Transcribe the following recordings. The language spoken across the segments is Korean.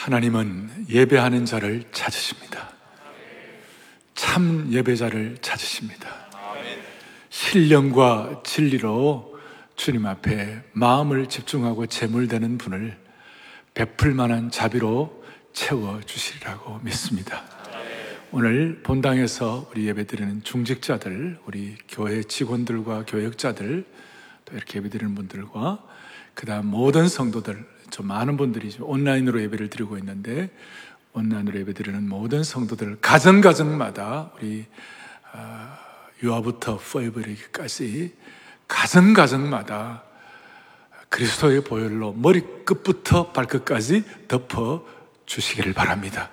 하나님은 예배하는 자를 찾으십니다. 참 예배자를 찾으십니다. 신령과 진리로 주님 앞에 마음을 집중하고 재물되는 분을 베풀 만한 자비로 채워 주시리라고 믿습니다. 오늘 본당에서 우리 예배드리는 중직자들, 우리 교회 직원들과 교역자들, 또 이렇게 예배드리는 분들과 그다음 모든 성도들, 좀 많은 분들이 온라인으로 예배를 드리고 있는데 온라인으로 예배 드리는 모든 성도들 가정 가정마다 우리 아, 유아부터 포에버리기까지 가정 가정마다 그리스도의 보혈로 머리끝부터 발끝까지 덮어 주시기를 바랍니다.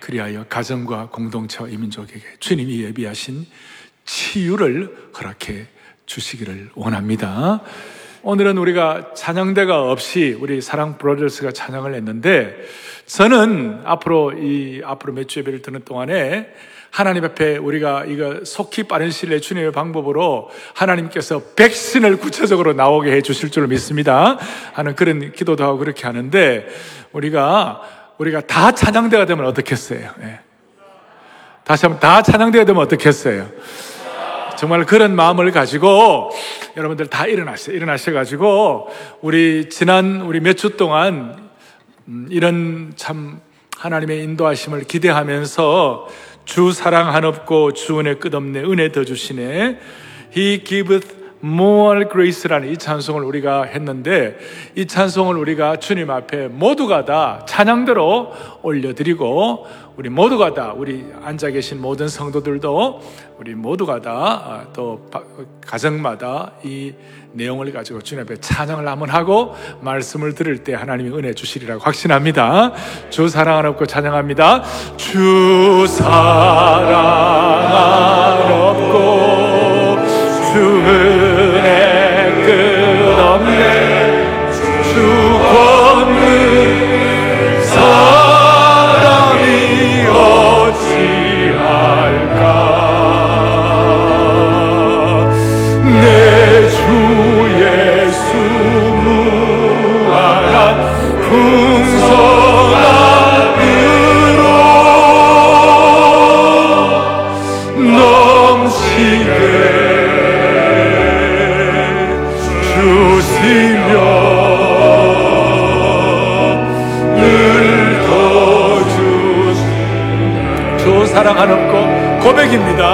그리하여 가정과 공동체와 이민족에게 주님이 예비하신 치유를 허락해 주시기를 원합니다. 오늘은 우리가 찬양대가 없이 우리 사랑 브로더스가 찬양을 했는데 저는 앞으로 이 앞으로 몇주 예배를 드는 동안에 하나님 앞에 우리가 이거 속히 빠른 시일 내에 주님의 방법으로 하나님께서 백신을 구체적으로 나오게 해 주실 줄 믿습니다. 하는 그런 기도도 하고 그렇게 하는데 우리가 우리가 다 찬양대가 되면 어떻겠어요? 네. 다시 한번 다 찬양대가 되면 어떻겠어요? 정말 그런 마음을 가지고 여러분들 다 일어나세요. 일어나셔가지고 우리 지난 우리 몇 주 동안 음, 이런 참 하나님의 인도하심을 기대하면서 주 사랑 한없고 주 은혜 끝없네 은혜 더 주시네 He giveth more grace라는 이 찬송을 우리가 했는데 이 찬송을 우리가 주님 앞에 모두가 다 찬양대로 올려드리고 우리 모두가 다 우리 앉아 계신 모든 성도들도 우리 모두가 다또 아, 가정마다 이 내용을 가지고 주님 앞에 찬양을 한번 하고 말씀을 들을 때 하나님이 은혜 주시리라고 확신합니다. 주 사랑 하없고 찬양합니다. 주 사랑 하없고 주 은혜 끝없네 넘치게 주시며 늘더 주시 주 사랑 한없고 고백입니다.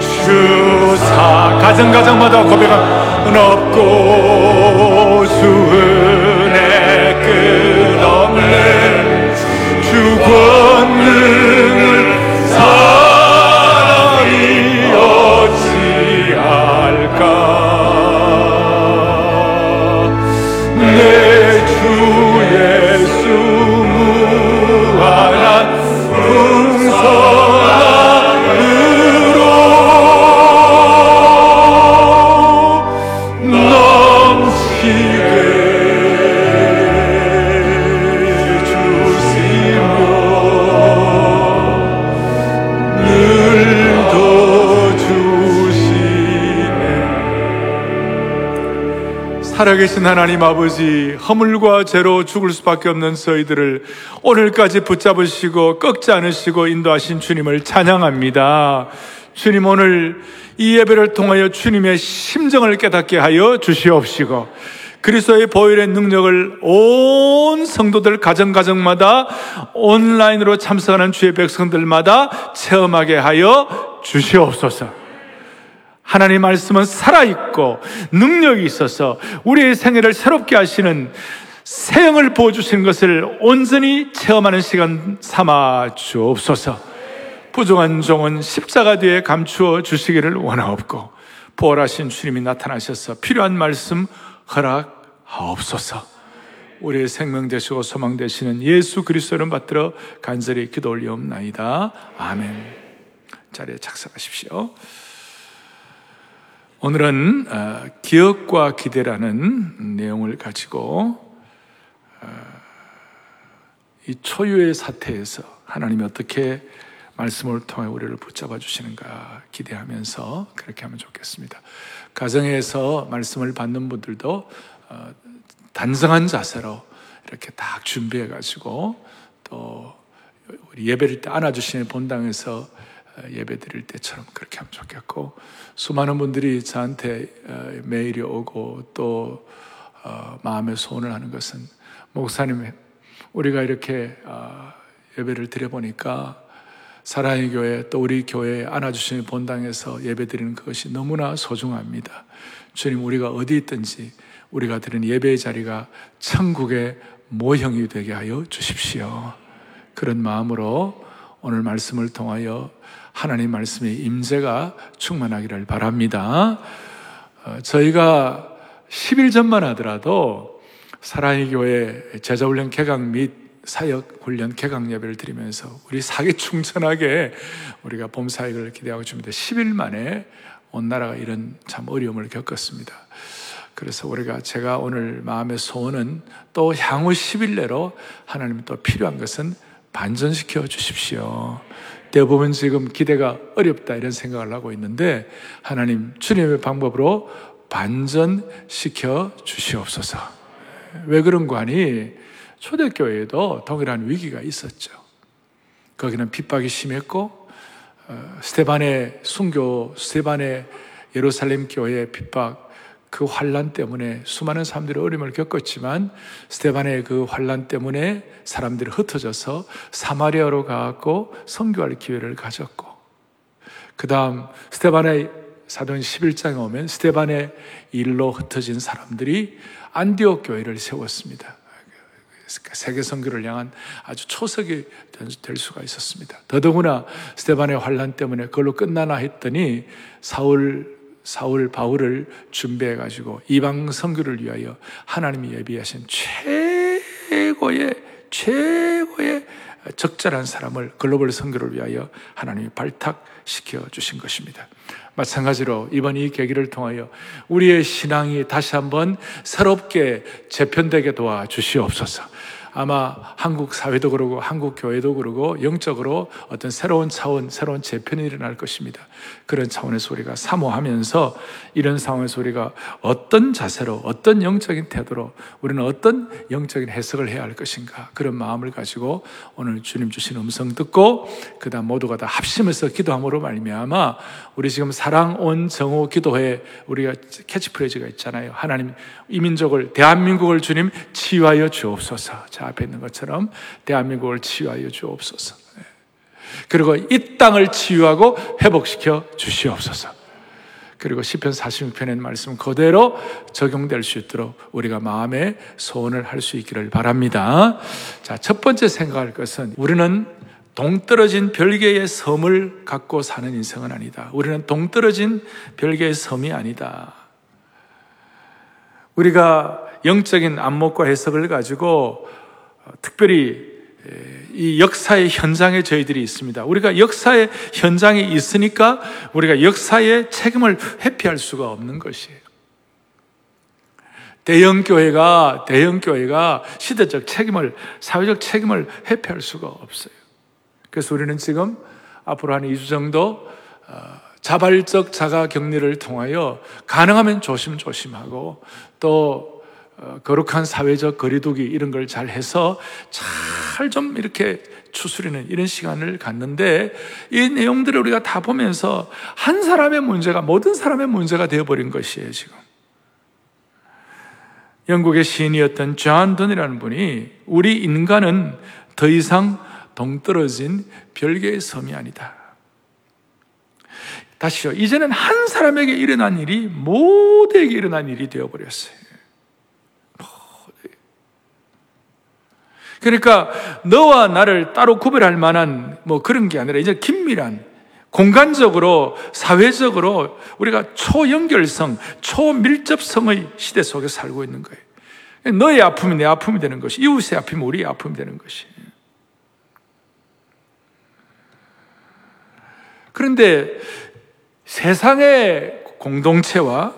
주사 가정 가정마다 고백은 없고 주 은혜 끝없네 주 권능을 살아계신 하나님 아버지 허물과 죄로 죽을 수밖에 없는 저희들을 오늘까지 붙잡으시고 꺾지 않으시고 인도하신 주님을 찬양합니다 주님 오늘 이 예배를 통하여 주님의 심정을 깨닫게 하여 주시옵시고 그리스도의 보혈의 능력을 온 성도들 가정 가정마다 온라인으로 참석하는 주의 백성들마다 체험하게 하여 주시옵소서. 하나님 말씀은 살아있고 능력이 있어서 우리의 생애를 새롭게 하시는 세형을 보여주시는 것을 온전히 체험하는 시간 삼아 주옵소서. 부족한 종은 십자가 뒤에 감추어 주시기를 원하옵고 부활하신 주님이 나타나셔서 필요한 말씀 허락하옵소서. 우리의 생명 되시고 소망 되시는 예수 그리스도를 받들어 간절히 기도 올리옵나이다. 아멘. 자리에 착석하십시오. 오늘은 어, 기억과 기대라는 내용을 가지고 어, 이 초유의 사태에서 하나님이 어떻게 말씀을 통해 우리를 붙잡아 주시는가 기대하면서 그렇게 하면 좋겠습니다. 가정에서 말씀을 받는 분들도 어, 단성한 자세로 이렇게 딱 준비해 가지고 또 우리 예배를 때 안아주시는 본당에서 어, 예배 드릴 때처럼 그렇게 하면 좋겠고 수많은 분들이 저한테 어, 메일이 오고 또 어, 마음의 소원을 하는 것은 목사님 우리가 이렇게 예배를 드려보니까 사랑의 교회 또 우리 교회 안아주시는 본당에서 예배 드리는 그것이 너무나 소중합니다. 주님 우리가 어디 있든지 우리가 드리는 예배의 자리가 천국의 모형이 되게 하여 주십시오. 그런 마음으로 오늘 말씀을 통하여 하나님 말씀의 임재가 충만하기를 바랍니다. 어, 저희가 10일 전만 하더라도 사랑의 교회 제자훈련 개강 및 사역 훈련 개강 예배를 드리면서 우리 사기 충천하게 우리가 봄 사역을 기대하고 있습니다. 10일 만에 온 나라가 이런 참 어려움을 겪었습니다. 그래서 우리가 제가 오늘 마음의 소원은 또 향후 10일 내로 하나님 또 필요한 것은 반전시켜 주십시오. 대부분 지금 기대가 어렵다 이런 생각을 하고 있는데 하나님 주님의 방법으로 반전시켜 주시옵소서. 왜 그런 거 아니? 초대교회에도 동일한 위기가 있었죠. 거기는 핍박이 심했고 어, 스테반의 순교, 스테반의 예루살렘 교회의 핍박, 그 환란 때문에 수많은 사람들이 어려움을 겪었지만 스테반의 그 환란 때문에 사람들이 흩어져서 사마리아로 가고 선교할 기회를 가졌고 그 다음 스테반의 사도행 11장에 오면 스테반의 일로 흩어진 사람들이 안디옥 교회를 세웠습니다. 세계 선교를 향한 아주 초석이 될 수가 있었습니다. 더더구나 스테반의 환란 때문에 그걸로 끝나나 했더니 사울 사울 바울을 준비해 가지고 이방 선교를 위하여 하나님이 예비하신 최고의 최고의 적절한 사람을 글로벌 선교를 위하여 하나님이 발탁시켜 주신 것입니다. 마찬가지로 이번 이 계기를 통하여 우리의 신앙이 다시 한번 새롭게 재편되게 도와 주시옵소서. 아마 한국 사회도 그러고 한국 교회도 그러고 영적으로 어떤 새로운 차원, 새로운 재편이 일어날 것입니다. 그런 차원에서 우리가 사모하면서 이런 상황에서 우리가 어떤 자세로, 어떤 영적인 태도로 우리는 어떤 영적인 해석을 해야 할 것인가 그런 마음을 가지고 오늘 주님 주신 음성 듣고 그다음 모두가 다 합심해서 기도함으로 말미암아 우리 지금 사랑 온 정오 기도회 우리가 캐치프레이즈가 있잖아요. 하나님 이민족을 대한민국을 주님 치유하여 주옵소서. 자, 앞에 있는 것처럼 대한민국을 치유하여 주옵소서. 예. 그리고 이 땅을 치유하고 회복시켜 주시옵소서. 그리고 시편 46편의 말씀 그대로 적용될 수 있도록 우리가 마음의 소원을 할 수 있기를 바랍니다. 자, 첫 번째 생각할 것은 우리는 동떨어진 별개의 섬을 갖고 사는 인생은 아니다. 우리는 동떨어진 별개의 섬이 아니다. 우리가 영적인 안목과 해석을 가지고 특별히 이 역사의 현장에 저희들이 있습니다. 우리가 역사의 현장에 있으니까 우리가 역사의 책임을 회피할 수가 없는 것이에요. 대형 교회가 대형 교회가 시대적 책임을 사회적 책임을 회피할 수가 없어요. 그래서 우리는 지금 앞으로 한 2주 정도 어, 자발적 자가 격리를 통하여 가능하면 조심조심하고 또 어, 거룩한 사회적 거리두기 이런 걸 잘 해서 잘 좀 이렇게 추스리는 이런 시간을 갖는데 이 내용들을 우리가 다 보면서 한 사람의 문제가 모든 사람의 문제가 되어버린 것이에요, 지금. 영국의 시인이었던 존 던이라는 분이 우리 인간은 더 이상 동떨어진 별개의 섬이 아니다. 다시요. 이제는 한 사람에게 일어난 일이 모두에게 일어난 일이 되어버렸어요. 그러니까 너와 나를 따로 구별할 만한 뭐 그런 게 아니라 이제 긴밀한 공간적으로 사회적으로 우리가 초연결성, 초밀접성의 시대 속에 살고 있는 거예요. 너의 아픔이 내 아픔이 되는 것이 이웃의 아픔이 우리의 아픔이 되는 것이. 그런데 세상의 공동체와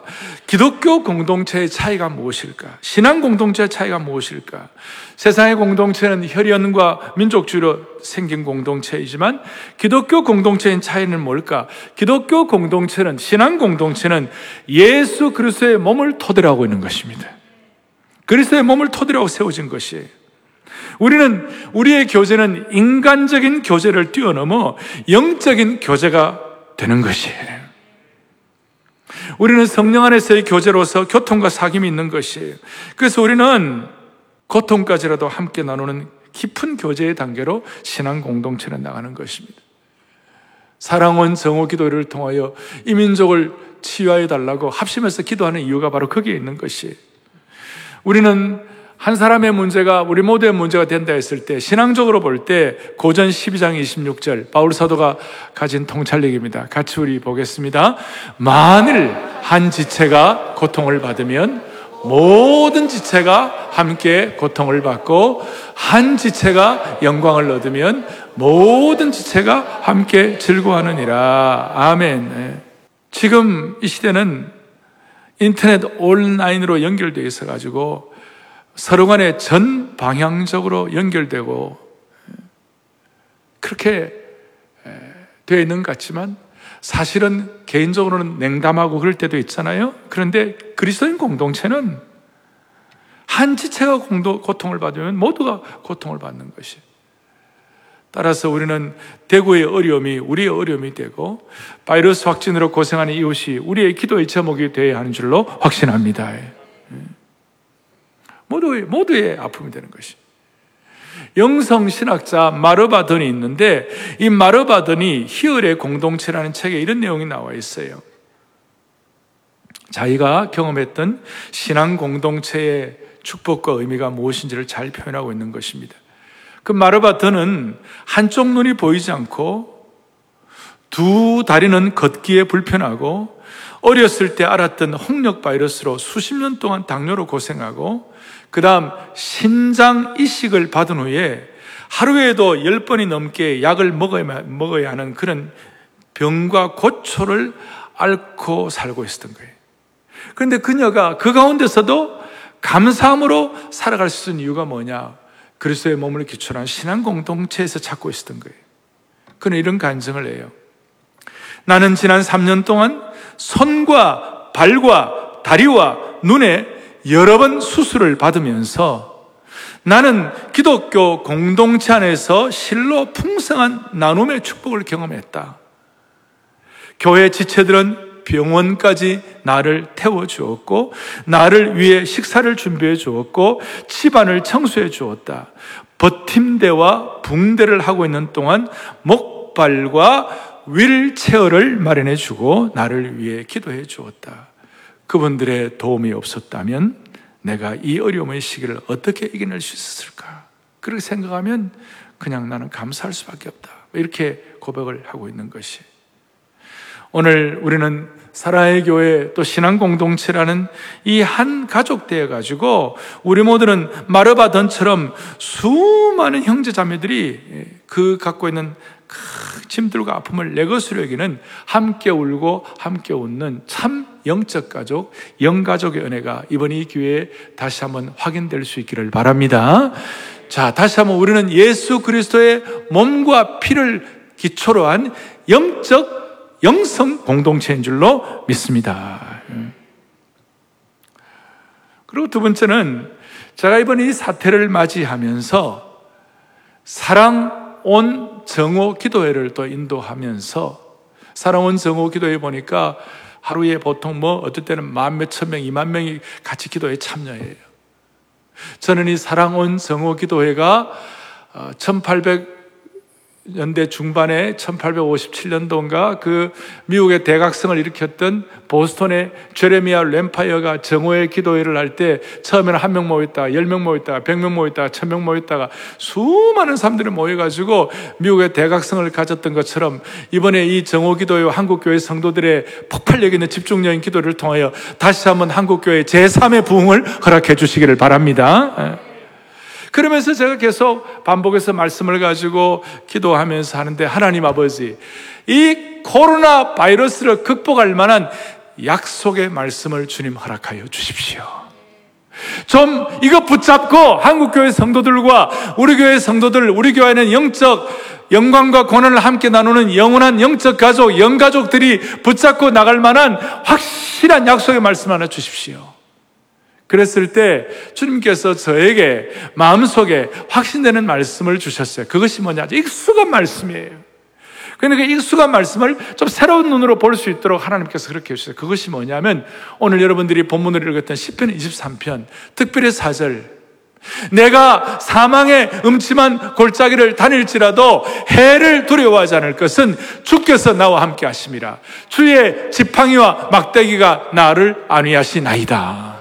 기독교 공동체의 차이가 무엇일까? 신앙 공동체의 차이가 무엇일까? 세상의 공동체는 혈연과 민족주의로 생긴 공동체이지만 기독교 공동체의 차이는 뭘까? 기독교 공동체는 신앙 공동체는 예수 그리스도의 몸을 토대로 하고 있는 것입니다. 그리스도의 몸을 토대로 하고 세워진 것이에요. 우리는 우리의 교제는 인간적인 교제를 뛰어넘어 영적인 교제가 되는 것이에요. 우리는 성령 안에서의 교제로서 교통과 사귐이 있는 것이에요. 그래서 우리는 고통까지라도 함께 나누는 깊은 교제의 단계로 신앙 공동체는 나가는 것입니다. 사랑원 정오 기도를 통하여 이민족을 치유하여 달라고 합심해서 기도하는 이유가 바로 거기에 있는 것이에요. 우리는 한 사람의 문제가 우리 모두의 문제가 된다 했을 때 신앙적으로 볼 때 고전 12장 26절 바울 사도가 가진 통찰력입니다. 같이 우리 보겠습니다. 만일 한 지체가 고통을 받으면 모든 지체가 함께 고통을 받고 한 지체가 영광을 얻으면 모든 지체가 함께 즐거워하느니라. 아멘. 네. 지금 이 시대는 인터넷 온라인으로 연결되어 있어 가지고 서로 간에 전 방향적으로 연결되고 그렇게 되어 있는 것 같지만 사실은 개인적으로는 냉담하고 그럴 때도 있잖아요. 그런데 그리스도인 공동체는 한 지체가 고통을 받으면 모두가 고통을 받는 것이. 따라서 우리는 대구의 어려움이 우리의 어려움이 되고 바이러스 확진으로 고생하는 이웃이 우리의 기도의 제목이 되어야 하는 줄로 확신합니다. 모두의, 모두의 아픔이 되는 것이. 영성 신학자 마르바던이 있는데 이 마르바던이 희열의 공동체라는 책에 이런 내용이 나와 있어요. 자기가 경험했던 신앙 공동체의 축복과 의미가 무엇인지를 잘 표현하고 있는 것입니다. 그 마르바던은 한쪽 눈이 보이지 않고 두 다리는 걷기에 불편하고 어렸을 때 알았던 홍역 바이러스로 수십 년 동안 당뇨로 고생하고 그 다음 신장 이식을 받은 후에 하루에도 열 번이 넘게 약을 먹어야, 먹어야 하는 그런 병과 고초를 앓고 살고 있었던 거예요. 그런데 그녀가 그 가운데서도 감사함으로 살아갈 수 있는 이유가 뭐냐? 그리스도의 몸을 기초로 한 신앙 공동체에서 찾고 있었던 거예요. 그는 이런 간증을 해요. 나는 지난 3년 동안 손과 발과 다리와 눈에 여러 번 수술을 받으면서 나는 기독교 공동체 안에서 실로 풍성한 나눔의 축복을 경험했다. 교회 지체들은 병원까지 나를 태워 주었고, 나를 위해 식사를 준비해 주었고, 집안을 청소해 주었다. 버팀대와 붕대를 하고 있는 동안 목발과 윌체어를 마련해 주고, 나를 위해 기도해 주었다. 그분들의 도움이 없었다면 내가 이 어려움의 시기를 어떻게 이겨낼 수 있었을까? 그렇게 생각하면 그냥 나는 감사할 수밖에 없다. 이렇게 고백을 하고 있는 것이. 오늘 우리는 사라의 교회 또 신앙 공동체라는 이 한 가족 되어 가지고 우리 모두는 마르바던처럼 수많은 형제 자매들이 그 갖고 있는 짐들과 아픔을 내 것으로 여기는 함께 울고 함께 웃는 참 영적 가족, 영가족의 은혜가 이번 이 기회에 다시 한번 확인될 수 있기를 바랍니다. 자, 다시 한번 우리는 예수 그리스도의 몸과 피를 기초로 한 영적 영성 공동체인 줄로 믿습니다. 그리고 두 번째는 제가 이번 이 사태를 맞이하면서 사랑 온 정오 기도회를 또 인도하면서 사랑 온 정오 기도회 보니까 하루에 보통 뭐 어떨 때는 만 몇천 명, 이만 명이 같이 기도에 참여해요. 저는 이 사랑온 정오 기도회가 1800 어, 연대 중반에 1857년도인가 그 미국의 대각성을 일으켰던 보스턴의 제레미아 램파이어가 정오의 기도회를 할 때 처음에는 한 명 모였다가 열명 모였다가 백명 모였다가 천명 모였다가 수많은 사람들이 모여가지고 미국의 대각성을 가졌던 것처럼 이번에 이 정오 기도회와 한국교회 성도들의 폭발력 있는 집중적인 기도를 통하여 다시 한번 한국교회 제3의 부흥을 허락해 주시기를 바랍니다. 예. 그러면서 제가 계속 반복해서 말씀을 가지고 기도하면서 하는데 하나님 아버지, 이 코로나 바이러스를 극복할 만한 약속의 말씀을 주님 허락하여 주십시오. 좀 이거 붙잡고 한국교회 성도들과 우리 교회 성도들, 우리 교회는 영적 영광과 고난을 함께 나누는 영원한 영적 가족, 영가족들이 붙잡고 나갈 만한 확실한 약속의 말씀 하나 주십시오. 그랬을 때 주님께서 저에게 마음속에 확신되는 말씀을 주셨어요. 그것이 뭐냐? 익숙한 말씀이에요. 그런데 그 익숙한 말씀을 좀 새로운 눈으로 볼 수 있도록 하나님께서 그렇게 해주셨어요. 그것이 뭐냐면 오늘 여러분들이 본문을 읽었던 10편 23편 특별히 4절 내가 사망의 음침한 골짜기를 다닐지라도 해를 두려워하지 않을 것은 주께서 나와 함께 하심이라 주의 지팡이와 막대기가 나를 안위하시나이다.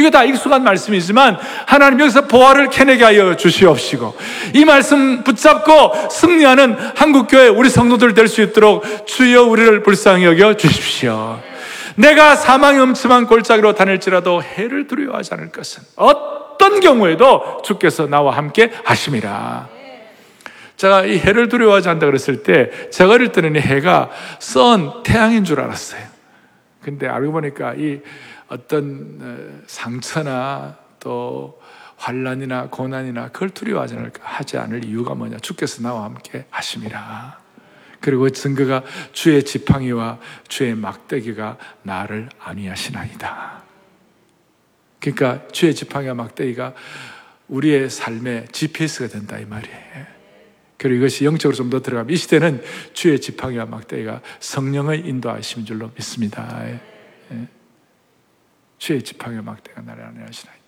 이거 다 익숙한 말씀이지만 하나님 여기서 보화를 캐내게 하여 주시옵시고 이 말씀 붙잡고 승리하는 한국교회 우리 성도들 될 수 있도록 주여 우리를 불쌍히 여겨 주십시오. 내가 사망의 음침한 골짜기로 다닐지라도 해를 두려워하지 않을 것은 어떤 경우에도 주께서 나와 함께 하심이라. 제가 이 해를 두려워하지 않는다 그랬을 때 제가 어릴 때는 이 해가 썬 태양인 줄 알았어요. 근데 알고 보니까 이 어떤 어, 상처나 또 환란이나 고난이나 그걸 두려워하지 않을 이유가 뭐냐? 주께서 나와 함께 하심이라. 그리고 증거가 주의 지팡이와 주의 막대기가 나를 안위하시나이다. 그러니까 주의 지팡이와 막대기가 우리의 삶의 GPS가 된다 이 말이에요. 그리고 이것이 영적으로 좀 더 들어가면 이 시대는 주의 지팡이와 막대기가 성령의 인도하심인 줄로 믿습니다. 예. 주의 지팡이 막대가 나를 안내하시나이다.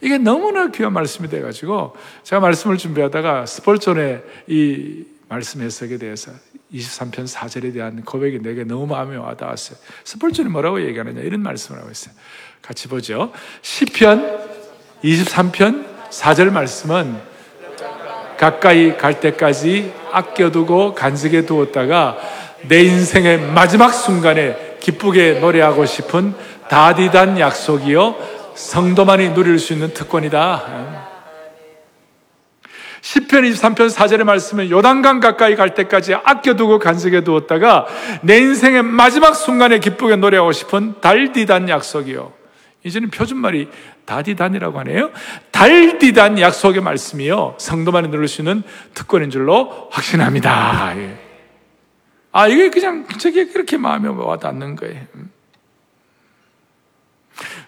이게 너무나 귀한 말씀이 돼가지고 제가 말씀을 준비하다가 스폴존의 이 말씀 해석에 대해서 23편 4절에 대한 고백이 내게 너무 마음에 와닿았어요. 스폴존이 뭐라고 얘기하느냐 이런 말씀을 하고 있어요. 같이 보죠. 10편 23편 4절 말씀은 가까이 갈 때까지 아껴두고 간직해 두었다가 내 인생의 마지막 순간에 기쁘게 노래하고 싶은 다디단 약속이요. 성도만이 누릴 수 있는 특권이다. 10편 23편 4절의 말씀은 요단강 가까이 갈 때까지 아껴두고 간직해 두었다가 내 인생의 마지막 순간에 기쁘게 노래하고 싶은 달디단 약속이요. 이제는 표준말이 다디단이라고 하네요. 달디단 약속의 말씀이요. 성도만이 누릴 수 있는 특권인 줄로 확신합니다. 예. 아, 이게 그냥 저게 그렇게 마음에 와 닿는 거예요.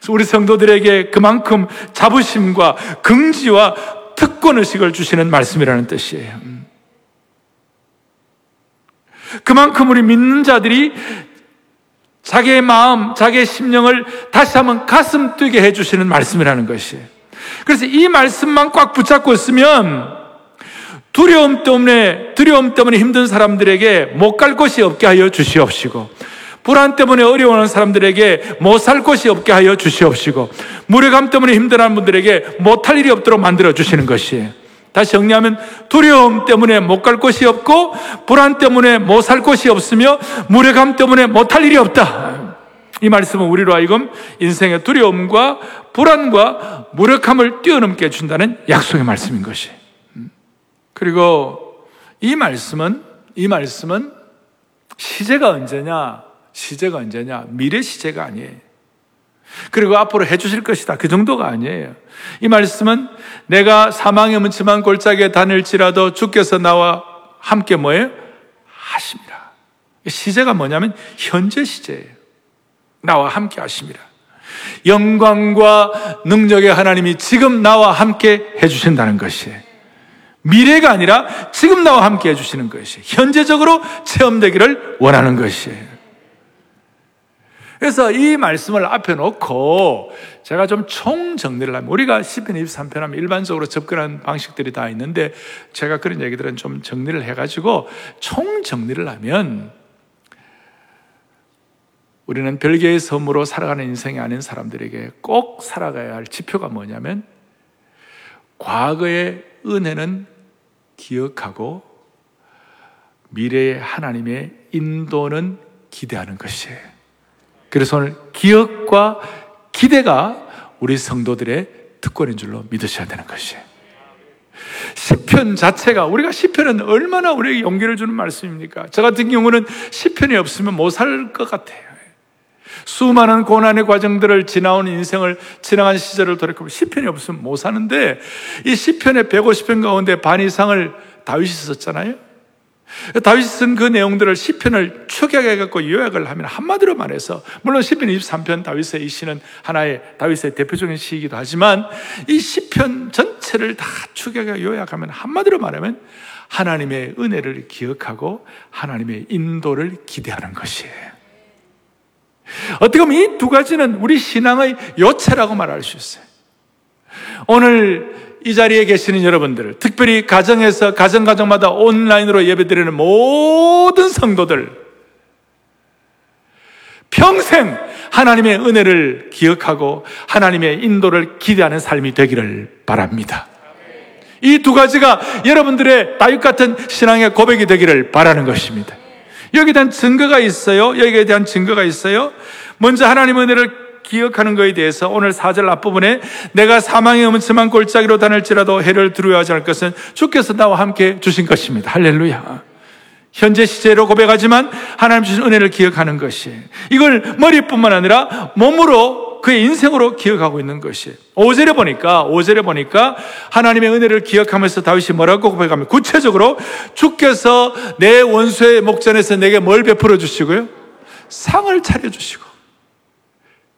우리 성도들에게 그만큼 자부심과 긍지와 특권의식을 주시는 말씀이라는 뜻이에요. 그만큼 우리 믿는 자들이 자기의 마음, 자기의 심령을 다시 한번 가슴 뛰게 해주시는 말씀이라는 것이에요. 그래서 이 말씀만 꽉 붙잡고 있으면 두려움 때문에, 두려움 때문에 힘든 사람들에게 못 갈 곳이 없게 하여 주시옵시고, 불안 때문에 어려워하는 사람들에게 못 살 곳이 없게 하여 주시옵시고, 무력감 때문에 힘들어하는 분들에게 못할 일이 없도록 만들어 주시는 것이에요. 다시 정리하면 두려움 때문에 못 갈 곳이 없고, 불안 때문에 못 살 곳이 없으며, 무력감 때문에 못할 일이 없다. 이 말씀은 우리로 하여금 인생의 두려움과 불안과 무력함을 뛰어넘게 해준다는 약속의 말씀인 것이에요. 그리고 이 말씀은, 이 말씀은 시제가 언제냐? 시제가 언제냐? 미래 시제가 아니에요. 그리고 앞으로 해주실 것이다. 그 정도가 아니에요. 이 말씀은 내가 사망의 문침한 골짜기에 다닐지라도 주께서 나와 함께 뭐예요? 하십니다. 시제가 뭐냐면 현재 시제예요. 나와 함께 하십니다. 영광과 능력의 하나님이 지금 나와 함께 해주신다는 것이에요. 미래가 아니라 지금 나와 함께 해주시는 것이 현재적으로 체험되기를 원하는 것이에요. 그래서 이 말씀을 앞에 놓고 제가 좀 총정리를 하면 우리가 10편 23편 하면 일반적으로 접근하는 방식들이 다 있는데 제가 그런 얘기들은 좀 정리를 해가지고 총정리를 하면 우리는 별개의 섬으로 살아가는 인생이 아닌 사람들에게 꼭 살아가야 할 지표가 뭐냐면 과거의 은혜는 기억하고 미래의 하나님의 인도는 기대하는 것이에요. 그래서 오늘 기억과 기대가 우리 성도들의 특권인 줄로 믿으셔야 되는 것이에요. 시편 자체가 우리가 시편은 얼마나 우리에게 용기를 주는 말씀입니까? 저 같은 경우는 시편이 없으면 못 살 것 같아요. 수많은 고난의 과정들을 지나온 인생을 지나간 시절을 돌이켜보면 시편이 없으면 못 사는데 이 시편의 150편 가운데 반 이상을 다윗이 썼잖아요. 다윗이 쓴 그 내용들을 시편을 축약해 갖고 요약을 하면 한마디로 말해서 물론 시편 23편 다윗의 이 시는 하나의 다윗의 대표적인 시이기도 하지만 이 시편 전체를 다 축약해 요약하면 한마디로 말하면 하나님의 은혜를 기억하고 하나님의 인도를 기대하는 것이에요. 어떻게 보면 이 두 가지는 우리 신앙의 요체라고 말할 수 있어요. 오늘 이 자리에 계시는 여러분들, 특별히 가정에서 가정가정마다 온라인으로 예배드리는 모든 성도들, 평생 하나님의 은혜를 기억하고 하나님의 인도를 기대하는 삶이 되기를 바랍니다. 이 두 가지가 여러분들의 다윗 같은 신앙의 고백이 되기를 바라는 것입니다. 여기에 대한 증거가 있어요. 여기에 대한 증거가 있어요. 먼저 하나님의 은혜를 기억하는 것에 대해서 오늘 4절 앞부분에 내가 사망의 음침한 골짜기로 다닐지라도 해를 두려워하지 않을 것은 주께서 나와 함께 주신 것입니다. 할렐루야. 현재 시제로 고백하지만 하나님 주신 은혜를 기억하는 것이 이걸 머리뿐만 아니라 몸으로 그의 인생으로 기억하고 있는 것이 5절에 보니까 5절에 보니까 하나님의 은혜를 기억하면서 다윗이 뭐라고 고백하면 구체적으로 주께서 내 원수의 목전에서 내게 뭘 베풀어 주시고요? 상을 차려 주시고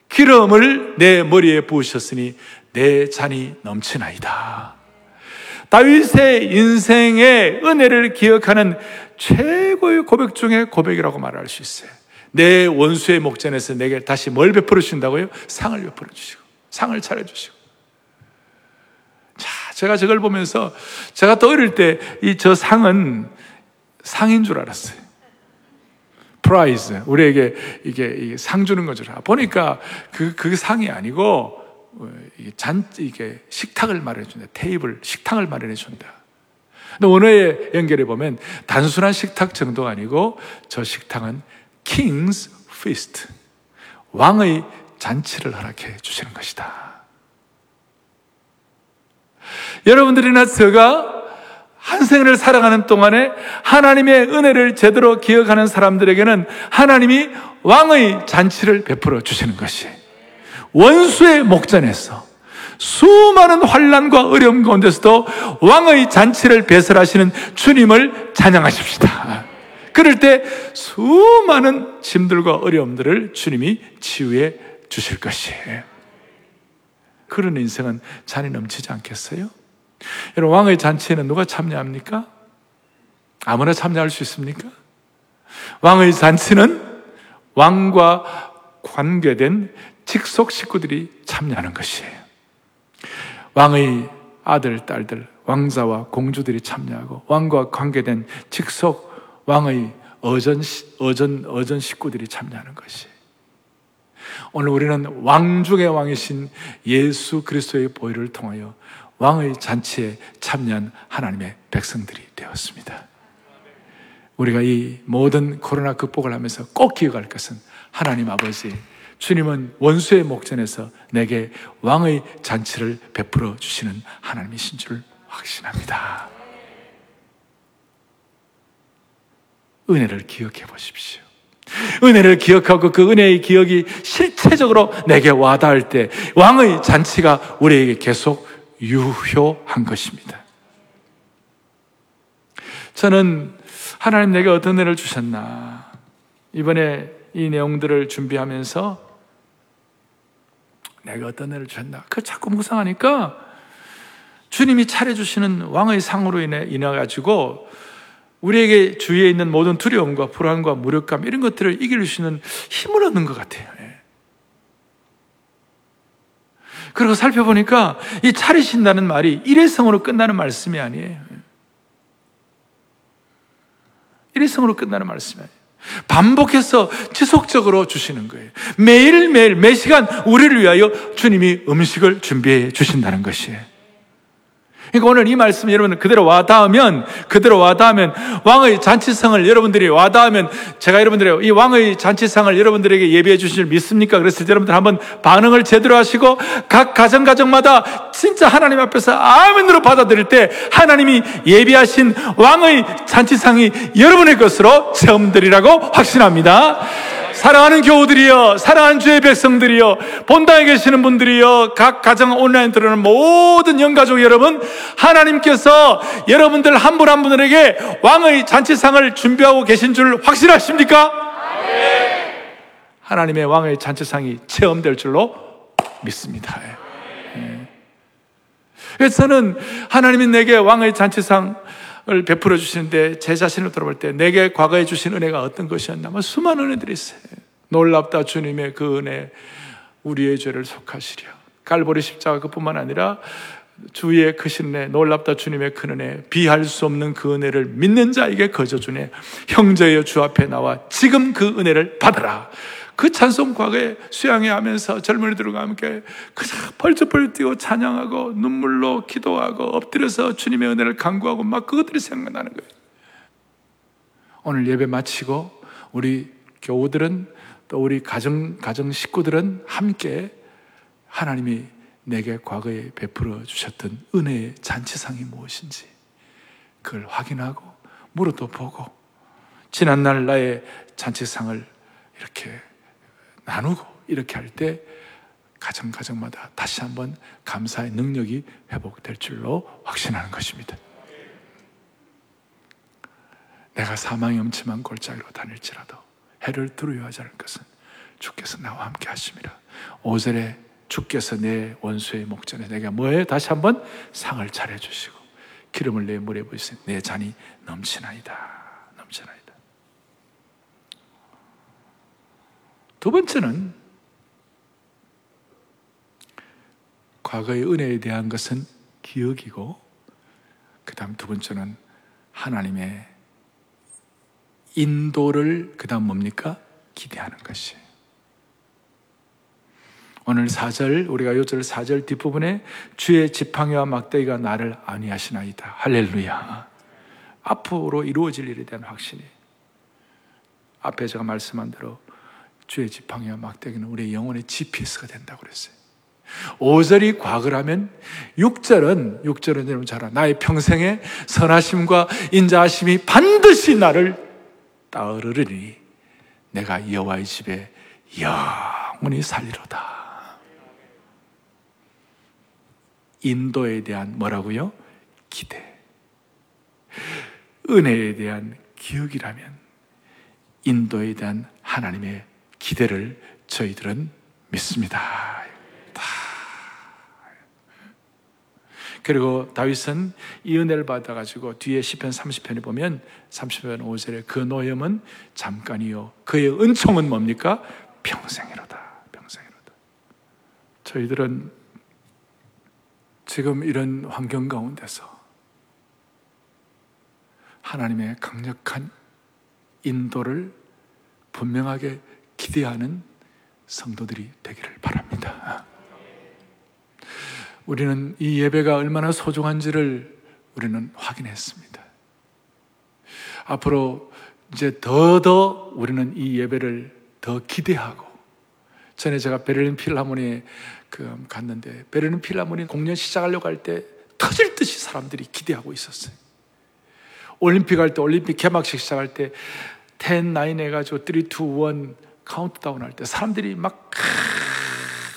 기름을 내 머리에 부으셨으니 내 잔이 넘치나이다. 다윗의 인생의 은혜를 기억하는 최고의 고백 중에 고백이라고 말할 수 있어요. 내 원수의 목전에서 내게 다시 뭘 베풀어 주신다고요? 상을 베풀어 주시고, 상을 차려 주시고. 자, 제가 저걸 보면서 제가 또 어릴 때 이 저 상은 상인 줄 알았어요. Prize. 우리에게 이게 상 주는 거죠. 보니까 그, 그 상이 아니고, 어, 잔, 이게 식탁을 마련해준다. 테이블, 식탁을 마련해준다. 근데 원어에 연결해 보면 단순한 식탁 정도가 아니고 저 식탁은 King's Feast. 왕의 잔치를 허락해 주시는 것이다. 여러분들이나 제가 한 생을 살아가는 동안에 하나님의 은혜를 제대로 기억하는 사람들에게는 하나님이 왕의 잔치를 베풀어 주시는 것이 원수의 목전에서 수많은 환란과 어려움 가운데서도 왕의 잔치를 배설하시는 주님을 찬양하십시다. 그럴 때 수많은 짐들과 어려움들을 주님이 치유해 주실 것이에요. 그런 인생은 잔이 넘치지 않겠어요? 여러분, 왕의 잔치에는 누가 참여합니까? 아무나 참여할 수 있습니까? 왕의 잔치는 왕과 관계된 직속 식구들이 참여하는 것이에요. 왕의 아들, 딸들, 왕자와 공주들이 참여하고 왕과 관계된 직속 왕의 어전, 어전, 어전 식구들이 참여하는 것이에요. 오늘 우리는 왕 중의 왕이신 예수 그리스도의 보혈을 통하여 왕의 잔치에 참여한 하나님의 백성들이 되었습니다. 우리가 이 모든 코로나 극복을 하면서 꼭 기억할 것은 하나님 아버지, 주님은 원수의 목전에서 내게 왕의 잔치를 베풀어 주시는 하나님이신 줄 확신합니다. 은혜를 기억해 보십시오. 은혜를 기억하고 그 은혜의 기억이 실체적으로 내게 와닿을 때 왕의 잔치가 우리에게 계속 유효한 것입니다. 저는 하나님 내게 어떤 은혜를 주셨나 이번에 이 내용들을 준비하면서 내가 어떤 은혜를 주셨나 그 자꾸 묵상하니까 주님이 차려주시는 왕의 상으로 인해 인해 가지고 우리에게 주위에 있는 모든 두려움과 불안과 무력감 이런 것들을 이길 수 있는 힘을 얻는 것 같아요. 그리고 살펴보니까 이 차리신다는 말이 일회성으로 끝나는 말씀이 아니에요. 일회성으로 끝나는 말씀이 아니에요. 반복해서 지속적으로 주시는 거예요. 매일매일, 매 시간 우리를 위하여 주님이 음식을 준비해 주신다는 것이에요. 그러니까 오늘 이 말씀 여러분 그대로 와닿으면 그대로 와닿으면 왕의 잔치상을 여러분들이 와닿으면 제가 여러분들의 이 왕의 잔치상을 여러분들에게 예비해 주실 줄 믿습니까? 그래서 여러분들 한번 반응을 제대로 하시고 각 가정 가정마다 진짜 하나님 앞에서 아멘으로 받아들일 때 하나님이 예비하신 왕의 잔치상이 여러분의 것으로 체험들이라고 확신합니다. 사랑하는 교우들이여, 사랑하는 주의 백성들이여, 본당에 계시는 분들이여, 각 가정 온라인 들어오는 모든 영가족 여러분, 하나님께서 여러분들 한 분한 분에게 왕의 잔치상을 준비하고 계신 줄 확실하십니까? 하나님의 왕의 잔치상이 체험될 줄로 믿습니다. 예. 그래서 저는 하나님이 내게 왕의 잔치상을 베풀어 주시는데 제 자신을 돌아볼 때 내게 과거에 주신 은혜가 어떤 것이었나? 뭐 수많은 은혜들이 있어요. 놀랍다 주님의 그 은혜 우리의 죄를 속하시려. 갈보리 십자가 그뿐만 아니라 주의 크신 은혜, 놀랍다 주님의 큰 은혜, 비할 수 없는 그 은혜를 믿는 자에게 거저 주네. 형제여 주 앞에 나와 지금 그 은혜를 받으라. 그 찬송 과거에 수양해 하면서 젊은이들과 함께 그냥 벌쩍벌쩍 뛰고 찬양하고 눈물로 기도하고 엎드려서 주님의 은혜를 간구하고 막 그것들이 생각나는 거예요. 오늘 예배 마치고 우리 교우들은 또 우리 가정, 가정 식구들은 함께 하나님이 내게 과거에 베풀어 주셨던 은혜의 잔치상이 무엇인지 그걸 확인하고 물어도 보고 지난날 나의 잔치상을 이렇게 나누고 이렇게 할 때 가정 가정마다 다시 한번 감사의 능력이 회복될 줄로 확신하는 것입니다. 내가 사망의 음침한 골짜기로 다닐지라도 해를 두려워하지 않을 것은 주께서 나와 함께 하심이라. 5절에 주께서 내 원수의 목전에 내가 뭐에 다시 한번 상을 차려주시고 기름을 내 물에 부으시니 내 잔이 넘치나이다. 넘치나이다. 두 번째는 과거의 은혜에 대한 것은 기억이고, 그 다음 두 번째는 하나님의 인도를 그 다음 뭡니까? 기대하는 것이. 오늘 4절, 우리가 요절 4절 뒷부분에 주의 지팡이와 막대기가 나를 안위하시나이다. 할렐루야. 앞으로 이루어질 일에 대한 확신이. 앞에 제가 말씀한 대로 주의 지팡이와 막대기는 우리의 영혼의 GPS가 된다고 그랬어요. 5절이 과거라면 6절은 6절은 여러분 잘 알아. 나의 평생의 선하심과 인자하심이 반드시 나를 따르르니 내가 여호와의 집에 영원히 살리로다. 인도에 대한 뭐라고요? 기대. 은혜에 대한 기억이라면 인도에 대한 하나님의 기대를 저희들은 믿습니다. 그리고 다윗은 이 은혜를 받아가지고 뒤에 10편 30편에 보면 30편 5절에 그 노염은 잠깐이요. 그의 은총은 뭡니까? 평생이로다. 평생이로다. 저희들은 지금 이런 환경 가운데서 하나님의 강력한 인도를 분명하게 기대하는 성도들이 되기를 바랍니다. 우리는 이 예배가 얼마나 소중한지를 우리는 확인했습니다. 앞으로 이제 더더 우리는 이 예배를 더 기대하고 전에 제가 베를린 필하모니에 그 갔는데 베를린 필하모니 공연 시작하려고 할 때 터질 듯이 사람들이 기대하고 있었어요. 올림픽 할 때 올림픽 개막식 시작할 때 10, 9 해가지고 3, 2, 1 카운트다운 할 때 사람들이 막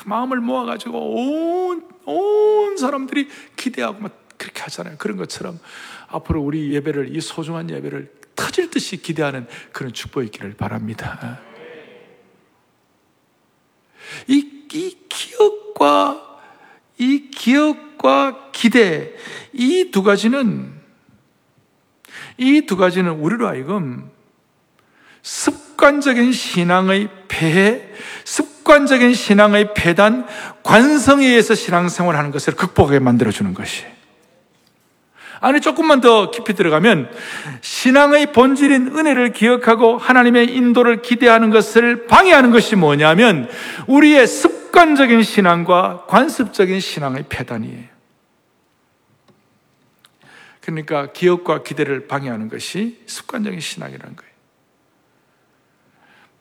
마음을 모아가지고 온, 온 사람들이 기대하고 막 그렇게 하잖아요. 그런 것처럼 앞으로 우리 예배를, 이 소중한 예배를 터질 듯이 기대하는 그런 축복이 있기를 바랍니다. 이, 이 기억과, 이 기억과 기대, 이 두 가지는, 이 두 가지는 우리로 하여금 습 관적인 신앙의 폐해, 습관적인 신앙의 폐단, 관성에 의해서 신앙생활 하는 것을 극복하게 만들어주는 것이. 안에 조금만 더 깊이 들어가면 신앙의 본질인 은혜를 기억하고 하나님의 인도를 기대하는 것을 방해하는 것이 뭐냐면 우리의 습관적인 신앙과 관습적인 신앙의 폐단이에요. 그러니까 기억과 기대를 방해하는 것이 습관적인 신앙이라는 거예요.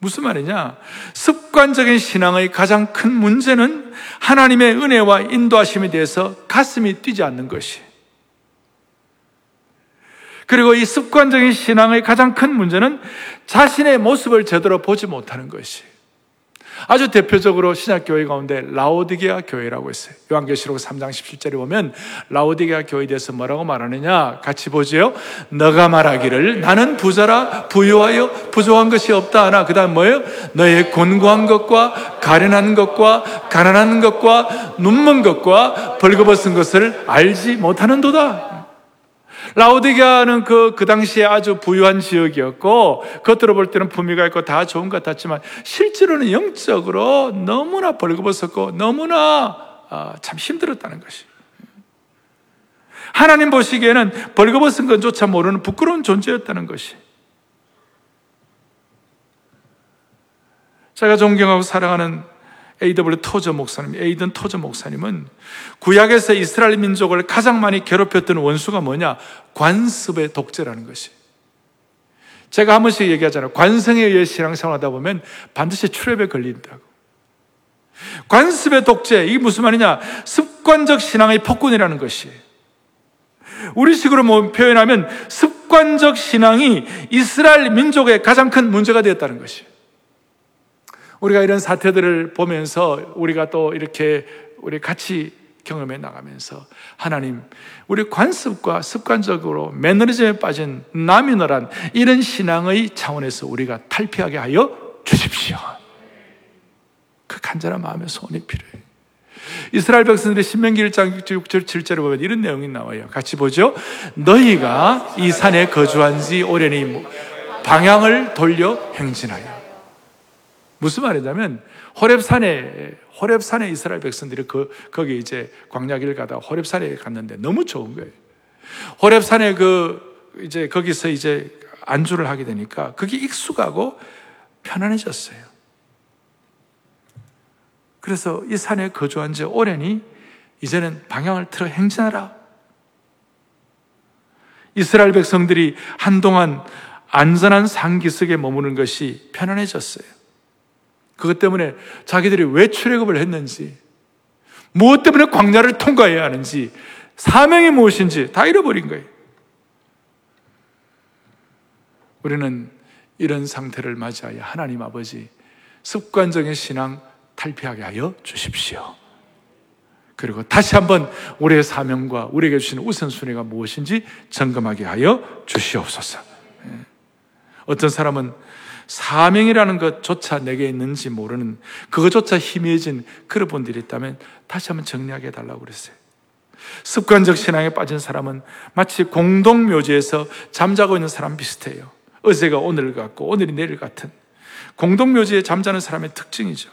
무슨 말이냐? 습관적인 신앙의 가장 큰 문제는 하나님의 은혜와 인도하심에 대해서 가슴이 뛰지 않는 것이. 그리고 이 습관적인 신앙의 가장 큰 문제는 자신의 모습을 제대로 보지 못하는 것이. 아주 대표적으로 신약교회 가운데 라오디게아 교회라고 있어요. 요한계시록 3장 17절에 보면 라오디게아 교회에 대해서 뭐라고 말하느냐 같이 보죠. 너가 말하기를 나는 부자라 부유하여 부족한 것이 없다 하나 그 다음 뭐예요? 너의 곤고한 것과 가련한 것과 가난한 것과 눈먼 것과 벌거벗은 것을 알지 못하는도다. 라오디게아는 그, 그 당시에 아주 부유한 지역이었고, 겉으로 볼 때는 품위가 있고 다 좋은 것 같았지만, 실제로는 영적으로 너무나 벌거벗었고, 너무나 아, 참 힘들었다는 것이. 하나님 보시기에는 벌거벗은 것조차 모르는 부끄러운 존재였다는 것이. 제가 존경하고 사랑하는 A.W. 토저 목사님, 에이든 토저 목사님은 구약에서 이스라엘 민족을 가장 많이 괴롭혔던 원수가 뭐냐? 관습의 독재라는 것이. 제가 한 번씩 얘기하잖아요. 관성에 의해 신앙생활 하다 보면 반드시 출랩에 걸린다고. 관습의 독재, 이게 무슨 말이냐? 습관적 신앙의 폭군이라는 것이. 우리 식으로 뭐 표현하면 습관적 신앙이 이스라엘 민족의 가장 큰 문제가 되었다는 것이. 우리가 이런 사태들을 보면서 우리가 또 이렇게 우리 같이 경험해 나가면서 하나님, 우리 관습과 습관적으로 매너리즘에 빠진 나미너란 이런 신앙의 차원에서 우리가 탈피하게 하여 주십시오. 그 간절한 마음의 소원이 필요해요. 이스라엘 백성들의 신명기 1장 6절 7절에 보면 이런 내용이 나와요. 같이 보죠. 너희가 이 산에 거주한 지 오래니 방향을 돌려 행진하여 무슨 말이냐면 호렙산에 호렙산에 이스라엘 백성들이 그 거기 이제 광야길 가다 호렙산에 갔는데 너무 좋은 거예요. 호렙산에 그 이제 거기서 이제 안주를 하게 되니까 그게 익숙하고 편안해졌어요. 그래서 이 산에 거주한 지 오래니 이제는 방향을 틀어 행진하라. 이스라엘 백성들이 한동안 안전한 상기 속에 머무는 것이 편안해졌어요. 그것 때문에 자기들이 왜 출애굽을 했는지, 무엇 때문에 광야를 통과해야 하는지, 사명이 무엇인지 다 잃어버린 거예요. 우리는 이런 상태를 맞이하여 하나님 아버지 습관적인 신앙 탈피하게 하여 주십시오. 그리고 다시 한번 우리의 사명과 우리에게 주신 우선순위가 무엇인지 점검하게 하여 주시옵소서. 예. 어떤 사람은 사명이라는 것조차 내게 있는지 모르는 그것조차 희미해진 그런 분들이 있다면 다시 한번 정리하게 해달라고 그랬어요. 습관적 신앙에 빠진 사람은 마치 공동묘지에서 잠자고 있는 사람 비슷해요. 어제가 오늘 같고 오늘이 내일 같은 공동묘지에 잠자는 사람의 특징이죠.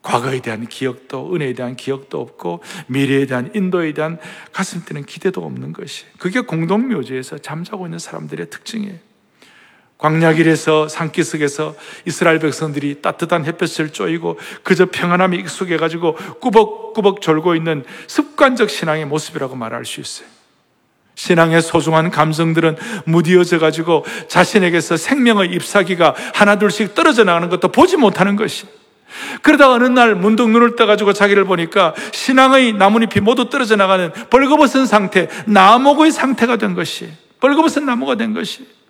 과거에 대한 기억도 은혜에 대한 기억도 없고 미래에 대한 인도에 대한 가슴 뛰는 기대도 없는 것이 그게 공동묘지에서 잠자고 있는 사람들의 특징이에요. 광야길에서 산기슭에서 이스라엘 백성들이 따뜻한 햇볕을 쬐이고 그저 평안함에 익숙해 가지고 꾸벅꾸벅 졸고 있는 습관적 신앙의 모습이라고 말할 수 있어요. 신앙의 소중한 감성들은 무디어져 가지고 자신에게서 생명의 잎사귀가 하나둘씩 떨어져 나가는 것도 보지 못하는 것이. 그러다 어느 날 문득 눈을 떠가지고 자기를 보니까 신앙의 나뭇잎이 모두 떨어져 나가는 벌거벗은 상태, 나무의 상태가 된 것이. 벌거벗은 나무가 된 것이.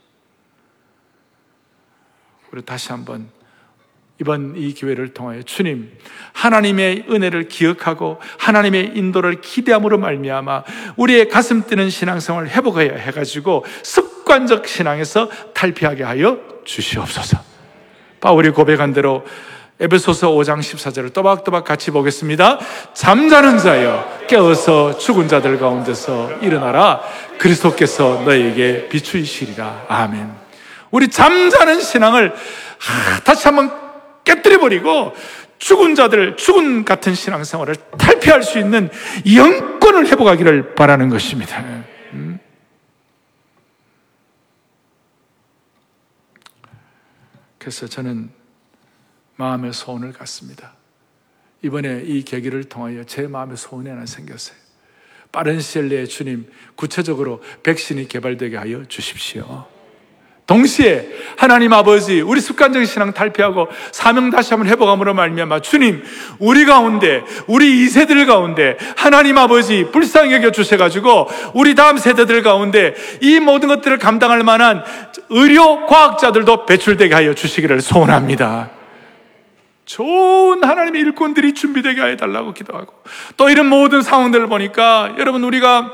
우리 다시 한번 이번 이 기회를 통하여 주님 하나님의 은혜를 기억하고 하나님의 인도를 기대함으로 말미암아 우리의 가슴 뛰는 신앙생활을 회복해야 해가지고 습관적 신앙에서 탈피하게 하여 주시옵소서. 바울이 고백한 대로 에베소서 5장 14절을 또박또박 같이 보겠습니다. 잠자는 자여 깨어서 죽은 자들 가운데서 일어나라 그리스도께서 너에게 비추이시리라. 아멘. 우리 잠자는 신앙을 다시 한번 깨뜨려 버리고 죽은 자들, 죽은 같은 신앙생활을 탈피할 수 있는 영권을 회복하기를 바라는 것입니다. 음. 그래서 저는 마음의 소원을 갖습니다. 이번에 이 계기를 통하여 제 마음의 소원이 하나 생겼어요. 빠른 시일 내에 주님 구체적으로 백신이 개발되게 하여 주십시오. 동시에 하나님 아버지 우리 습관적인 신앙 탈피하고 사명 다시 한번 회복함으로 말미암아 주님 우리 가운데 우리 2세들 가운데 하나님 아버지 불쌍히 여겨 주셔 가지고 우리 다음 세대들 가운데 이 모든 것들을 감당할 만한 의료 과학자들도 배출되게 하여 주시기를 소원합니다. 좋은 하나님의 일꾼들이 준비되게 해달라고 기도하고 또 이런 모든 상황들을 보니까 여러분 우리가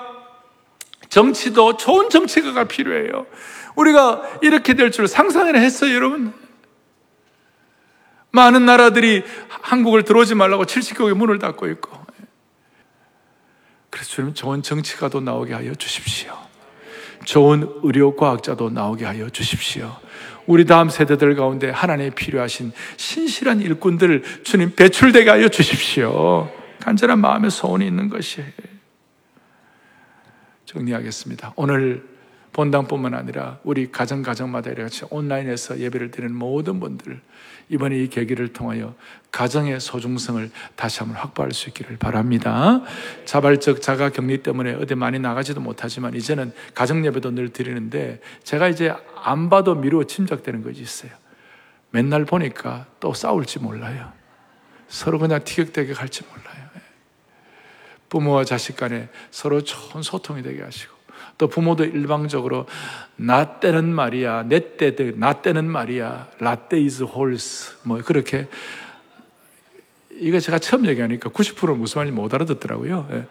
정치도 좋은 정치가가 필요해요. 우리가 이렇게 될 줄 상상을 했어요, 여러분. 많은 나라들이 한국을 들어오지 말라고 70개국의 문을 닫고 있고. 그래서 주님 좋은 정치가도 나오게 하여 주십시오. 좋은 의료과학자도 나오게 하여 주십시오. 우리 다음 세대들 가운데 하나님의 필요하신 신실한 일꾼들 주님 배출되게 하여 주십시오. 간절한 마음의 소원이 있는 것이에요. 정리하겠습니다. 오늘 본당뿐만 아니라 우리 가정 가정마다 이렇게 온라인에서 예배를 드리는 모든 분들 이번에 이 계기를 통하여 가정의 소중성을 다시 한번 확보할 수 있기를 바랍니다. 자발적 자가 격리 때문에 어디 많이 나가지도 못하지만 이제는 가정 예배도 늘 드리는데 제가 이제 안 봐도 미루어 짐작되는 것이 있어요. 맨날 보니까 또 싸울지 몰라요. 서로 그냥 티격태격 할지 몰라요. 부모와 자식 간에 서로 좋은 소통이 되게 하시고 또 부모도 일방적으로 나 때는 말이야 내 때도 나 때는 말이야 Latte is horse 뭐 그렇게 이거 제가 처음 얘기하니까 90% 무슨 말인지 못 알아듣더라고요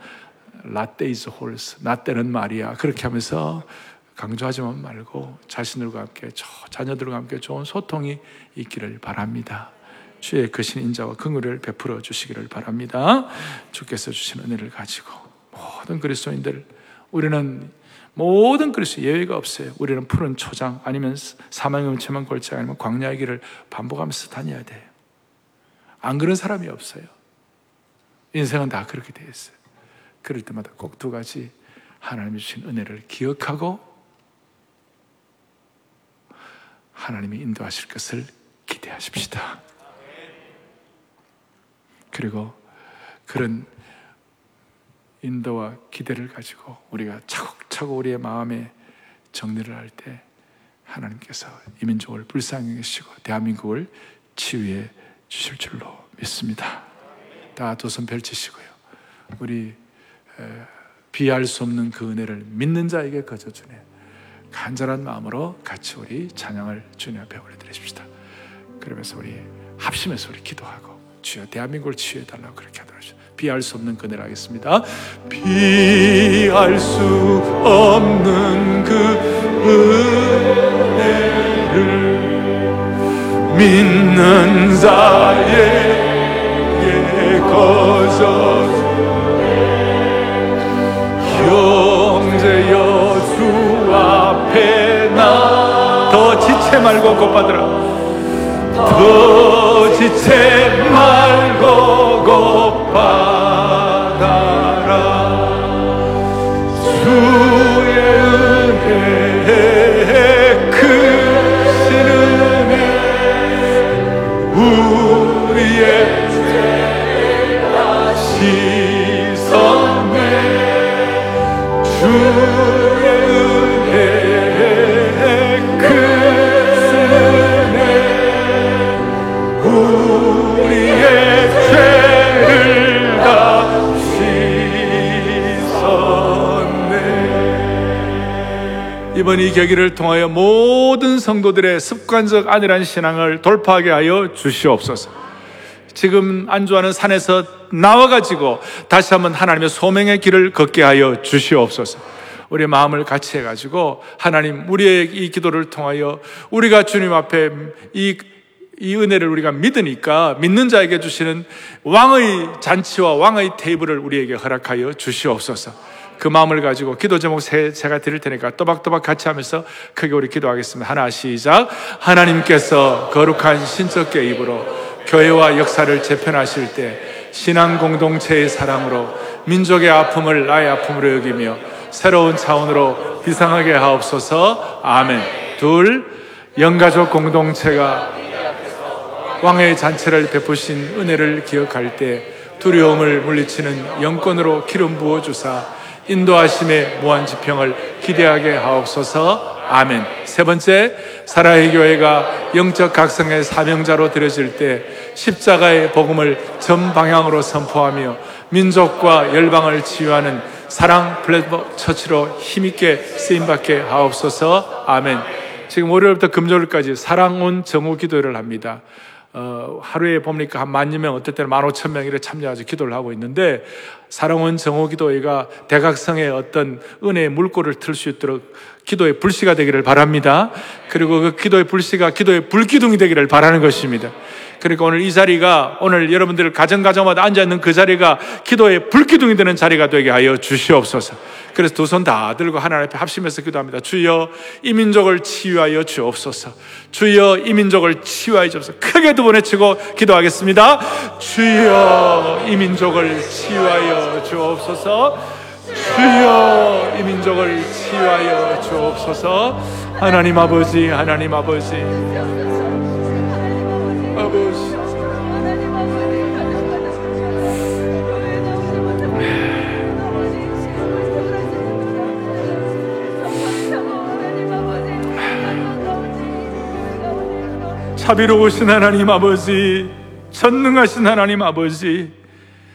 Latte is horse 나 때는 말이야 그렇게 하면서 강조하지만 말고 자신들과 함께 자녀들과 함께 좋은 소통이 있기를 바랍니다. 주의 크신 인자와 긍휼을 베풀어 주시기를 바랍니다. 주께서 주신 은혜를 가지고 모든 그리스도인들 우리는 모든 그리스도 예외가 없어요. 우리는 푸른 초장 아니면 사망의 음침한 골짜기 아니면 광야의 길을 반복하면서 다녀야 돼요. 안 그런 사람이 없어요. 인생은 다 그렇게 되어 있어요. 그럴 때마다 꼭 두 가지 하나님이 주신 은혜를 기억하고 하나님이 인도하실 것을 기대하십시다. 그리고 그런 인도와 기대를 가지고 우리가 차곡차곡 우리의 마음에 정리를 할 때 하나님께서 이 민족을 불쌍히 계시고 대한민국을 치유해 주실 줄로 믿습니다. 다 두 손 펼치시고요. 우리 비할 수 없는 그 은혜를 믿는 자에게 거저 주네. 간절한 마음으로 같이 우리 찬양을 주님 앞에 올려드리십시다. 그러면서 우리 합심해서 우리 기도하고 주여 대한민국을 치유해 달라고 그렇게 하도록 하죠. 비할 수 없는 그늘 하겠습니다. 비할 수 없는 그 은혜를 믿는 자에게 거저 형제여 주 앞에 나더 지체 말고 곧받으라 더 지체 말고 곧받아라 Oh. 이번 이 계기를 통하여 모든 성도들의 습관적 안일한 신앙을 돌파하게 하여 주시옵소서 지금 안주하는 산에서 나와가지고 다시 한번 하나님의 소명의 길을 걷게 하여 주시옵소서. 우리의 마음을 같이 해가지고 하나님 우리의 이 기도를 통하여 우리가 주님 앞에 이, 이 은혜를 우리가 믿으니까 믿는 자에게 주시는 왕의 잔치와 왕의 테이블을 우리에게 허락하여 주시옵소서. 그 마음을 가지고 기도 제목 세 제가 드릴 테니까 또박또박 같이 하면서 크게 우리 기도하겠습니다. 하나 시작. 하나님께서 거룩한 신적계 입으로 교회와 역사를 재편하실 때 신앙 공동체의 사랑으로 민족의 아픔을 나의 아픔으로 여기며 새로운 차원으로 비상하게 하옵소서. 아멘. 둘, 영가족 공동체가 왕의 잔치를 베푸신 은혜를 기억할 때 두려움을 물리치는 영권으로 기름 부어 주사 인도하심의 무한 지평을 기대하게 하옵소서. 아멘. 세 번째, 사랑의 교회가 영적 각성의 사명자로 들여질 때 십자가의 복음을 전 방향으로 선포하며 민족과 열방을 치유하는 사랑 플랫폼 처치로 힘있게 쓰임받게 하옵소서. 아멘. 지금 월요일부터 금요일까지 사랑 온 정오 기도를 합니다. 어, 하루에 보니까 한 만여 명, 어떨 때는 만 오천 명 이렇게 참여해서 기도를 하고 있는데, 사랑원 정오기도회가 대각성의 어떤 은혜의 물꼬를 틀 수 있도록 기도의 불씨가 되기를 바랍니다. 그리고 그 기도의 불씨가 기도의 불기둥이 되기를 바라는 것입니다. 그러니까 오늘 이 자리가 오늘 여러분들 가정가정마다 앉아있는 그 자리가 기도의 불기둥이 되는 자리가 되게 하여 주시옵소서. 그래서 두 손 다 들고 하나님 앞에 합심해서 기도합니다. 주여 이 민족을 치유하여 주옵소서. 주여 이 민족을 치유하여 주옵소서. 크게 두번 외치고 기도하겠습니다. 주여 이 민족을 치유하여 주옵소서. 주여 이 민족을 치유하여 주옵소서. 하나님 아버지, 하나님 아버지. 아버지. 자비로우신 하나님 아버지, 전능하신 하나님 아버지,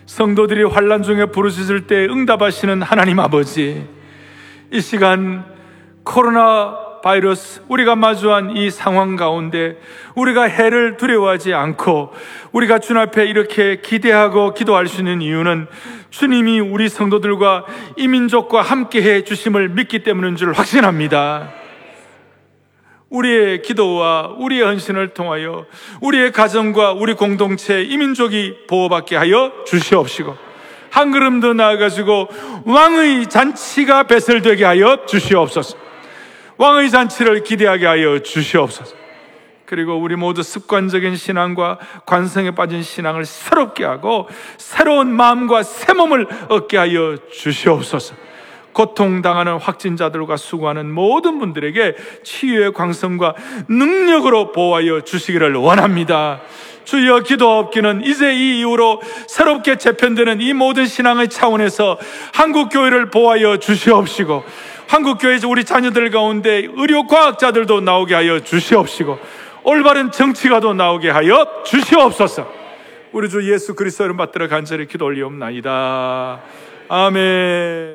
성도들이 환란 중에 부르짖을 때 응답하시는 하나님 아버지, 이 시간 코로나 바이러스 우리가 마주한 이 상황 가운데 우리가 해를 두려워하지 않고 우리가 주님 앞에 이렇게 기대하고 기도할 수 있는 이유는 주님이 우리 성도들과 이 민족과 함께 해 주심을 믿기 때문인 줄 확신합니다. 우리의 기도와 우리의 헌신을 통하여 우리의 가정과 우리 공동체 이민족이 보호받게 하여 주시옵시고 한 걸음 더 나아가지고 왕의 잔치가 배설되게 하여 주시옵소서. 왕의 잔치를 기대하게 하여 주시옵소서. 그리고 우리 모두 습관적인 신앙과 관성에 빠진 신앙을 새롭게 하고 새로운 마음과 새 몸을 얻게 하여 주시옵소서. 고통당하는 확진자들과 수고하는 모든 분들에게 치유의 광성과 능력으로 보호하여 주시기를 원합니다. 주여 기도하옵기는 이제 이 이후로 새롭게 재편되는 이 모든 신앙의 차원에서 한국 교회를 보호하여 주시옵시고 한국 교회에서 우리 자녀들 가운데 의료 과학자들도 나오게 하여 주시옵시고 올바른 정치가도 나오게 하여 주시옵소서. 우리 주 예수 그리스도를 받들어 간절히 기도 올리옵나이다. 아멘.